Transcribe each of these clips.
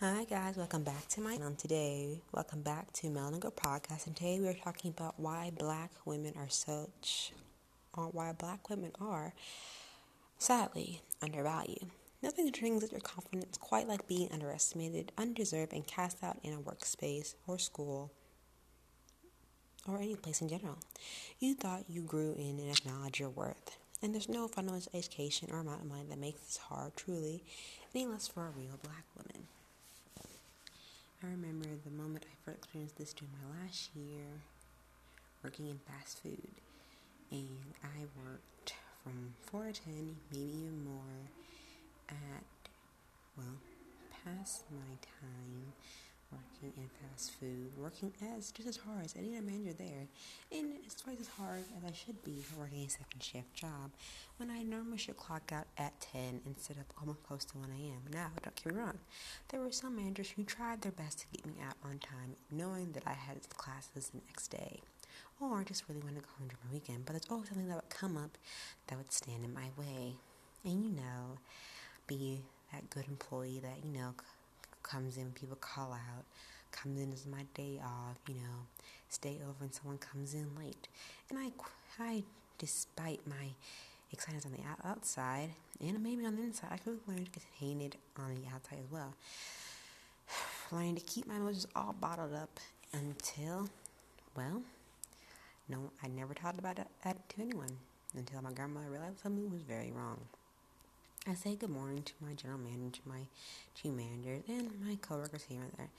Hi guys, welcome back to my channel today. Welcome back to Melanin Girl Podcast, and today we are talking about why Black women are such, or why Black women are, sadly, undervalued. Nothing brings your confidence quite like being underestimated, undeserved, and cast out in a workspace or school or any place in general. You thought you grew in and acknowledged your worth, and there's no fundamental education or amount of money that makes this hard, truly, any less for a real Black woman. I remember the moment I first experienced this during my last year working in fast food. And I worked from 4 to 10, maybe even more, at, well, past my time working in fast food, working as just as hard as any other manager there, and it's twice as hard as I should be working a second shift job when I normally should clock out at 10 instead of almost close to 1 a.m. Now, don't get me wrong, there were some managers who tried their best to get me out on time, knowing that I had classes the next day. Or just really wanted to go home during my weekend, but there's always something that would come up that would stand in my way. And you know, be that good employee that, you know, comes in people call out, comes in as my day off, you know, stay over and someone comes in late. And I, I, despite my excitement on the outside and maybe on the inside, I could learn to contain it on the outside as well. Learning to keep my emotions all bottled up until, well, no, I never talked about that to anyone until my grandmother realized something was very wrong. I say good morning to my general manager, my team managers, and my coworkers here and there,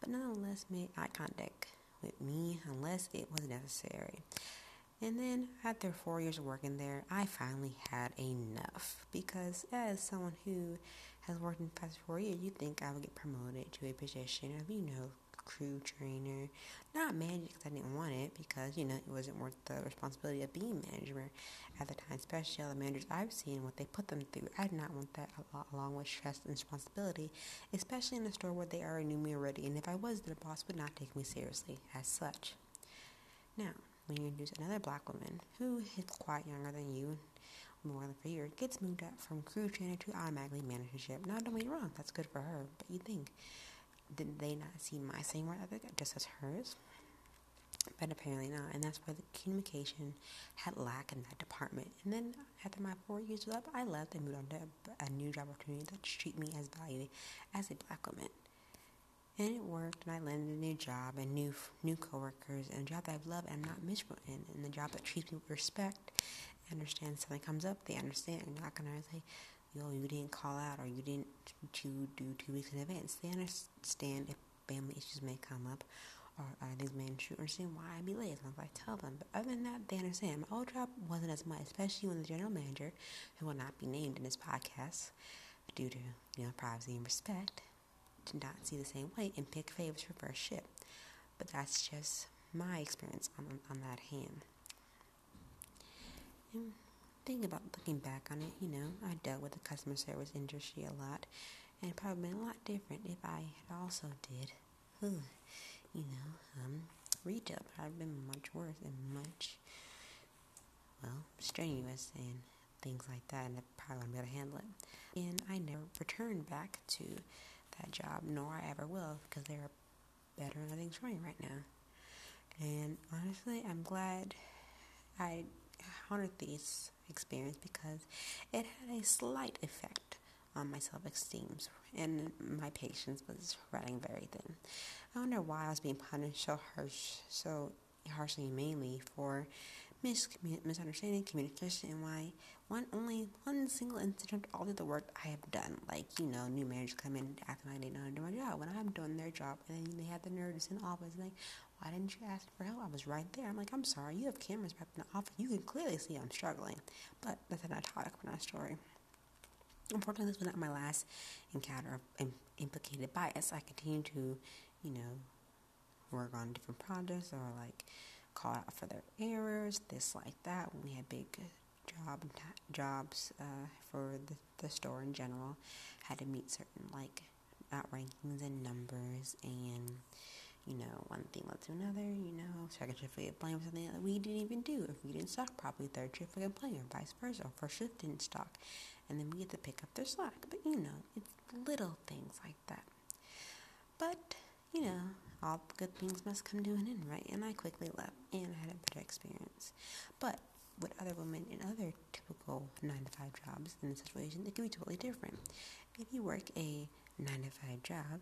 but nonetheless made eye contact with me unless it was necessary. And then after four years of working there, I finally had enough because as someone who has worked in the past four years, you think I would get promoted to a position of, you know, crew trainer. Not manager because I didn't want it because, you know, it wasn't worth the responsibility of being manager at the time, especially all the managers I've seen, what they put them through. I did not want that along with stress and responsibility, especially in a store where they already knew me already. And if I was, the boss would not take me seriously as such. Now, when you introduce another black woman who is quite younger than you, more than for years, gets moved up from crew trainer to automatically managership. Now, don't get me wrong, that's good for her, but you think did they not see my same work ethic just as hers? But apparently not, and that's where the communication had lacked in that department. And then after my four years was up, I left and moved on to a new job opportunity that treat me as valued as a black woman. And it worked, and I landed a new job and new new coworkers, and a job that I've loved and I'm not miserable in, and a job that treats me with respect. Understand something comes up, they understand. You're not gonna say, yo, you didn't call out or you didn't to do two weeks in advance. They understand if family issues may come up or uh, are these men true understand why I be late as long as I tell them. But other than that, they understand. My old job wasn't as much, especially when the general manager, who will not be named in this podcast due to you know privacy and respect, did not see the same way and pick favors for first ship. But that's just my experience on on that hand. And Think about looking back on it, you know, I dealt with the customer service industry a lot, and probably been a lot different if I had also did, you know, um, retail. I've been much worse and much, well, strenuous and things like that, and I probably wouldn't be able to handle it. And I never returned back to that job, nor I ever will, because there are better things running right now. And honestly, I'm glad I honored these experience because it had a slight effect on my self esteem and my patience was running very thin. I wonder why I was being punished so harsh, so harshly, mainly for mis- misunderstanding, communication, and why one only one single incident all of the work I have done. Like you know, new managers come in acting like they don't do my job when I'm doing their job, and then they have the nerves in the office like, why didn't you ask for help? I was right there. I'm like, I'm sorry, you have cameras back in the office. You can clearly see I'm struggling. But that's another topic for another story. Unfortunately, this was not my last encounter of implicated bias. I continue to, you know, work on different projects or like call out for their errors, this like that. We had big job jobs uh, for the, the store in general, had to meet certain like outrankings and numbers and you know, one thing led to another, you know, second shift we get blamed for something that we didn't even do. If we didn't stock properly, third shift we get blamed, or vice versa. Or first shift didn't stock. And then we get to pick up their slack. But you know, it's little things like that. But, you know, all good things must come to an end, right? And I quickly left and I had a better experience. But with other women in other typical nine to five jobs in this situation, it can be totally different. If you work a nine to five job,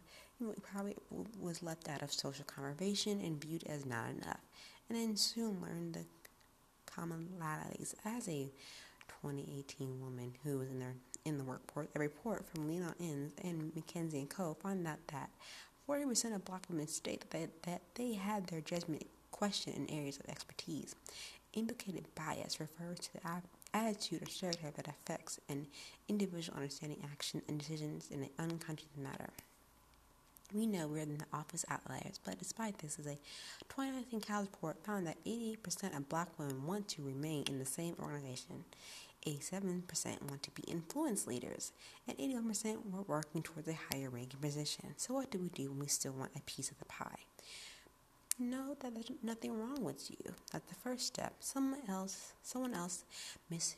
probably was left out of social conversation and viewed as not enough, and then soon learned the commonalities as a 2018 woman who was in their in the workforce. A report from Lean In and McKinsey and Co. found out that 40% of black women state that, that they had their judgment questioned in areas of expertise. Implicated bias refers to the attitude or stereotype that affects an individual understanding action and decisions in an unconscious manner. We know we're in the office outliers, but despite this, as a 2019 Gallup report found that 88% of black women want to remain in the same organization. 87% want to be influence leaders, and 81% were working towards a higher ranking position. So, what do we do when we still want a piece of the pie? Know that there's nothing wrong with you. That's the first step. Someone else, someone else mis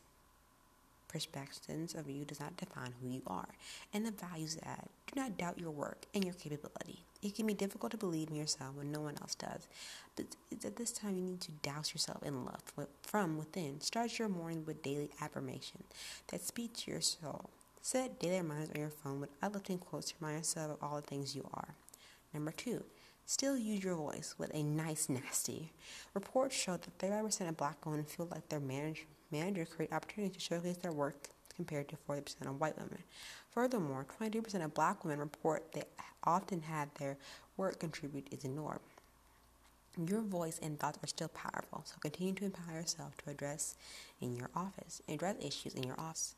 perspectives of you does not define who you are and the values that Do not doubt your work and your capability. It can be difficult to believe in yourself when no one else does, but at this time you need to douse yourself in love from within. Start your morning with daily affirmation that speak to your soul. Set daily reminders on your phone with uplifting quotes to remind yourself of all the things you are. Number two, still use your voice with a nice nasty. Reports show that 35% of black women feel like their manager managers create opportunities to showcase their work compared to 40% of white women. Furthermore, 22% of black women report they often had their work contribute is ignored. Your voice and thoughts are still powerful, so continue to empower yourself to address in your office, address issues in your office.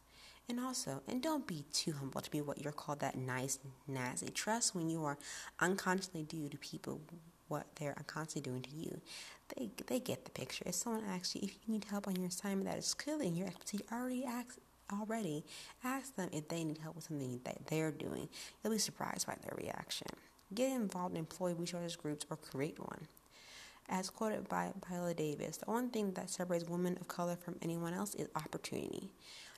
And also, and don't be too humble to be what you're called that nice, nasty. Trust when you are unconsciously due to people what they're constantly doing to you. They they get the picture. If someone asks you if you need help on your assignment that is clearly in your expertise, already ask already ask them if they need help with something that they're doing. You'll be surprised by their reaction. Get involved in employee resources groups or create one. As quoted by Viola Davis, the only thing that separates women of color from anyone else is opportunity.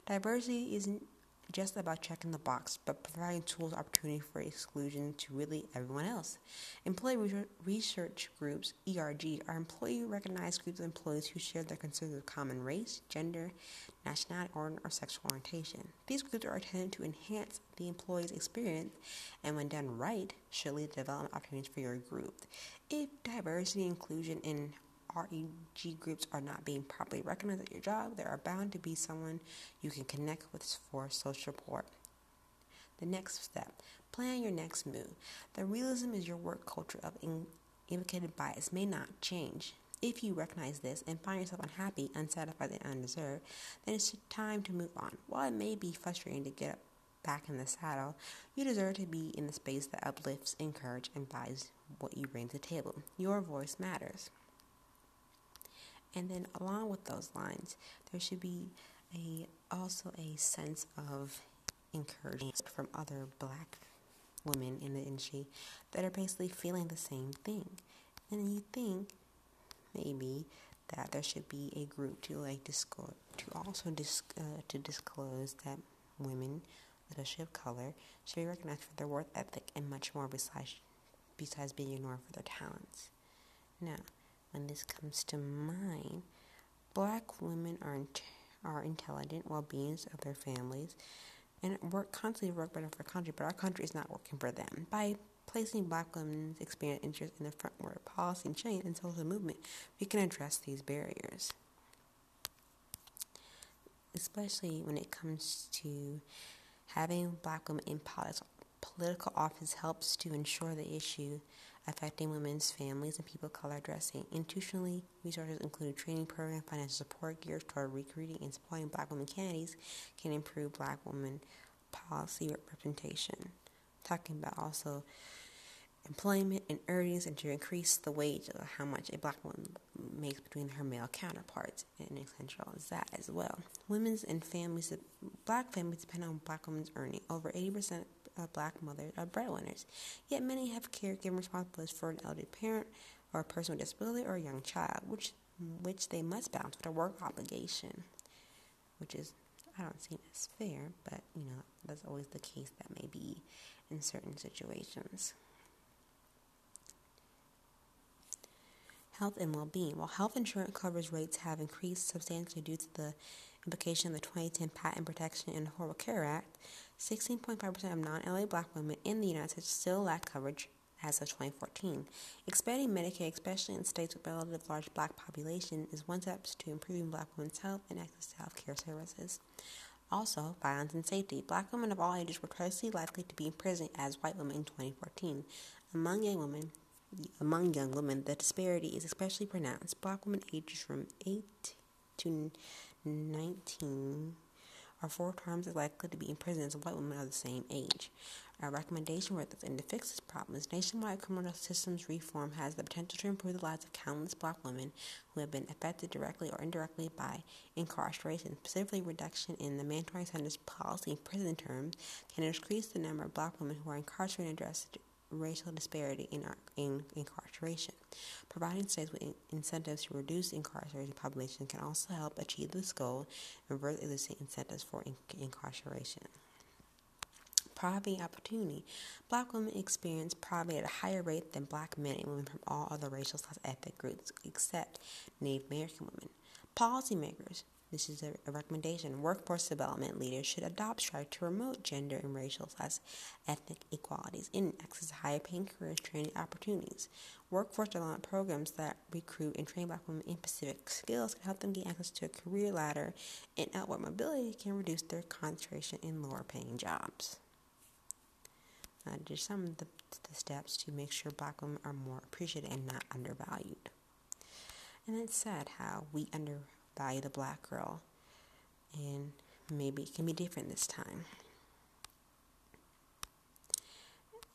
Diversity isn't just about checking the box, but providing tools opportunity for exclusion to really everyone else. Employee research groups, ERG, are employee recognized groups of employees who share their concerns of common race, gender, nationality, or, or sexual orientation. These groups are intended to enhance the employee's experience and, when done right, should lead to development opportunities for your group. If diversity inclusion in REG groups are not being properly recognized at your job, there are bound to be someone you can connect with for social support. The next step plan your next move. The realism is your work culture of in- implicated bias may not change. If you recognize this and find yourself unhappy, unsatisfied, and undeserved, then it's time to move on. While it may be frustrating to get back in the saddle, you deserve to be in the space that uplifts, encourages, and values what you bring to the table. Your voice matters. And then along with those lines, there should be a also a sense of encouragement from other black women in the industry that are basically feeling the same thing. And you think maybe that there should be a group to like disclose to also dis- uh, to disclose that women, especially of color, should be recognized for their worth ethic and much more besides besides being ignored for their talents. Now, when this comes to mind, black women are are intelligent well beings of their families and work constantly work better for our country, but our country is not working for them. By placing black women's experience interest in the front where policy and change and social movement, we can address these barriers. Especially when it comes to having black women in politics, political office helps to ensure the issue affecting women's families and people of color addressing. Institutionally, resources include training program, financial support geared toward recruiting and supporting black women candidates can improve black women policy representation. Talking about also employment and earnings and to increase the wage of how much a black woman makes between her male counterparts and essential as that as well. Women's and families, black families depend on black women's earning. Over 80% uh, black mothers are breadwinners, yet many have caregiving responsibilities for an elderly parent or a person with disability or a young child, which which they must balance with a work obligation, which is I don't see as fair, but you know that's always the case that may be in certain situations. Health and well-being. While health insurance coverage rates have increased substantially due to the implication of the 2010 Patient Protection and Affordable Care Act, 16.5% of non-LA black women in the United States still lack coverage as of 2014. Expanding Medicaid, especially in states with relatively large black population, is one step to improving black women's health and access to health care services. Also, violence and safety. Black women of all ages were twice likely to be in prison as white women in 2014. Among young women, among young women, the disparity is especially pronounced. Black women ages from 8 to 19 are four times as likely to be in prison as white women of the same age. Our recommendation for this and to fix this problem is nationwide criminal systems reform has the potential to improve the lives of countless black women who have been affected directly or indirectly by incarceration. Specifically, reduction in the mandatory sentence policy in prison terms can increase the number of black women who are incarcerated and address racial disparity in, in incarceration. Providing states with in- incentives to reduce incarcerated population can also help achieve this goal and reverse illicit incentives for in- incarceration. Poverty opportunity. Black women experience poverty at a higher rate than black men and women from all other racial slash ethnic groups except Native American women. Policymakers this is a, recommendation. Workforce development leaders should adopt strategies to promote gender and racial slash ethnic equalities in access higher paying careers training opportunities. Workforce development programs that recruit and train black women in specific skills can help them gain access to a career ladder, and outward mobility can reduce their concentration in lower paying jobs. Uh, just some of the, the steps to make sure black women are more appreciated and not undervalued. And it's sad how we under value the black girl. And maybe it can be different this time.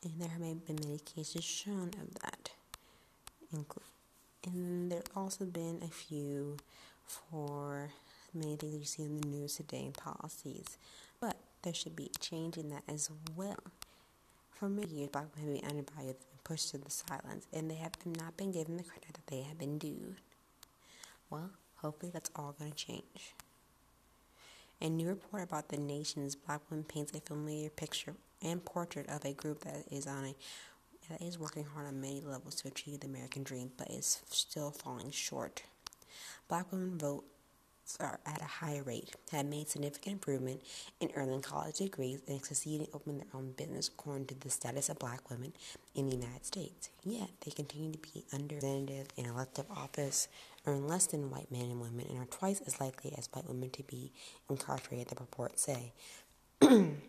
And there have been many cases shown of that. And there have also been a few for many things you see in the news today and policies. But there should be a change in that as well. For many years, black women have been undervalued and pushed to the silence, and they have not been given the credit that they have been due. Well, Hopefully, that's all going to change. A new report about the nation's black women paints a familiar picture and portrait of a group that is on a that is working hard on many levels to achieve the American dream, but is still falling short. Black women vote are at a higher rate, have made significant improvement in earning college degrees, and succeed in opening their own business according to the status of black women in the United States. Yet they continue to be underrepresented in elective office, earn less than white men and women, and are twice as likely as white women to be incarcerated, the reports say. and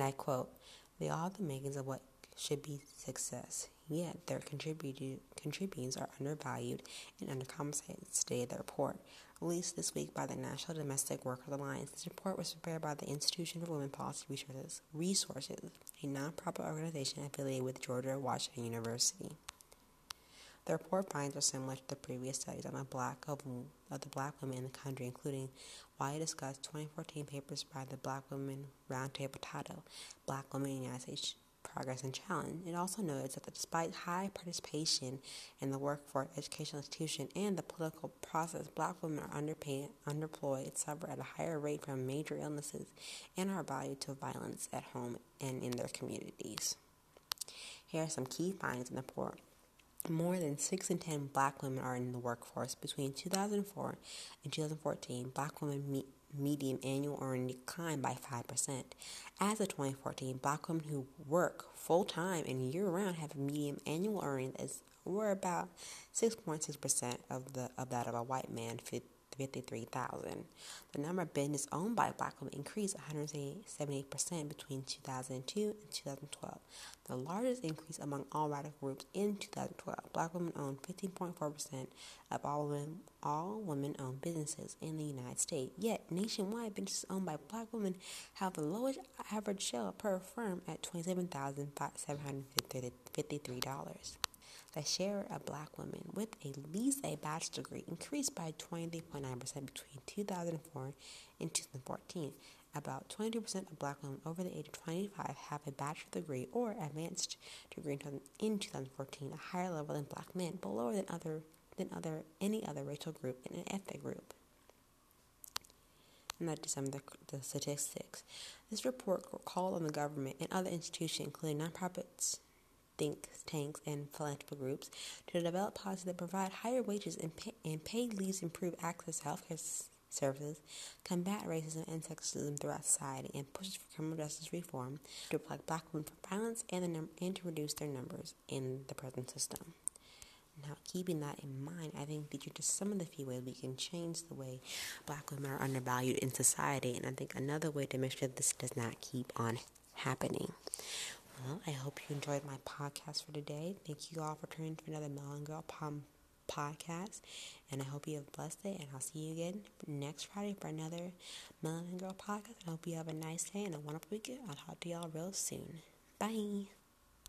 I quote, They are the makings of what should be success, yet their contributions are undervalued and undercompensated, stated the report released this week by the National Domestic Workers Alliance. This report was prepared by the Institution for Women Policy Resources, Resources a nonprofit organization affiliated with George Washington University. The report finds are similar to the previous studies on the black of, of the black women in the country, including widely discussed 2014 papers by the Black Women Roundtable titled Black Women in the United States progress and challenge. It also notes that despite high participation in the workforce, educational institution, and the political process, black women are underpaid, underemployed, suffer at a higher rate from major illnesses, and are valued to violence at home and in their communities. Here are some key findings in the report. More than 6 in 10 black women are in the workforce. Between 2004 and 2014, black women meet median annual earning declined by 5%. As of 2014, black women who work full time and year round have a median annual earning is were about 6.6% of the of that of a white man, 53,000. The number of businesses owned by black women increased 178% between 2002 and 2012. The largest increase among all radical groups in 2012. Black women owned 15.4% of all women, all women-owned businesses in the United States. Yet, nationwide, businesses owned by black women have the lowest average sale per firm at $27,753 the share of black women with at least a bachelor's degree increased by 23.9% between 2004 and 2014. About 22% of black women over the age of 25 have a bachelor's degree or advanced degree in 2014, a higher level than black men, but lower than other than other any other racial group and an ethnic group. And that is some of the, the statistics. This report called on the government and other institutions, including nonprofits, think tanks, and philanthropic groups to develop policies that provide higher wages and, pay, and paid leaves, improve access to healthcare services, combat racism and sexism throughout society, and pushes for criminal justice reform to protect black women from violence and, the num- and to reduce their numbers in the prison system. Now, keeping that in mind, I think these are just some of the few ways we can change the way black women are undervalued in society. And I think another way to make sure this does not keep on happening. Well, I hope you enjoyed my podcast for today. Thank you all for tuning to another Melanin Girl Pom- podcast. And I hope you have a blessed day. And I'll see you again next Friday for another Melanin Girl podcast. I hope you have a nice day and a wonderful weekend. I'll talk to y'all real soon. Bye.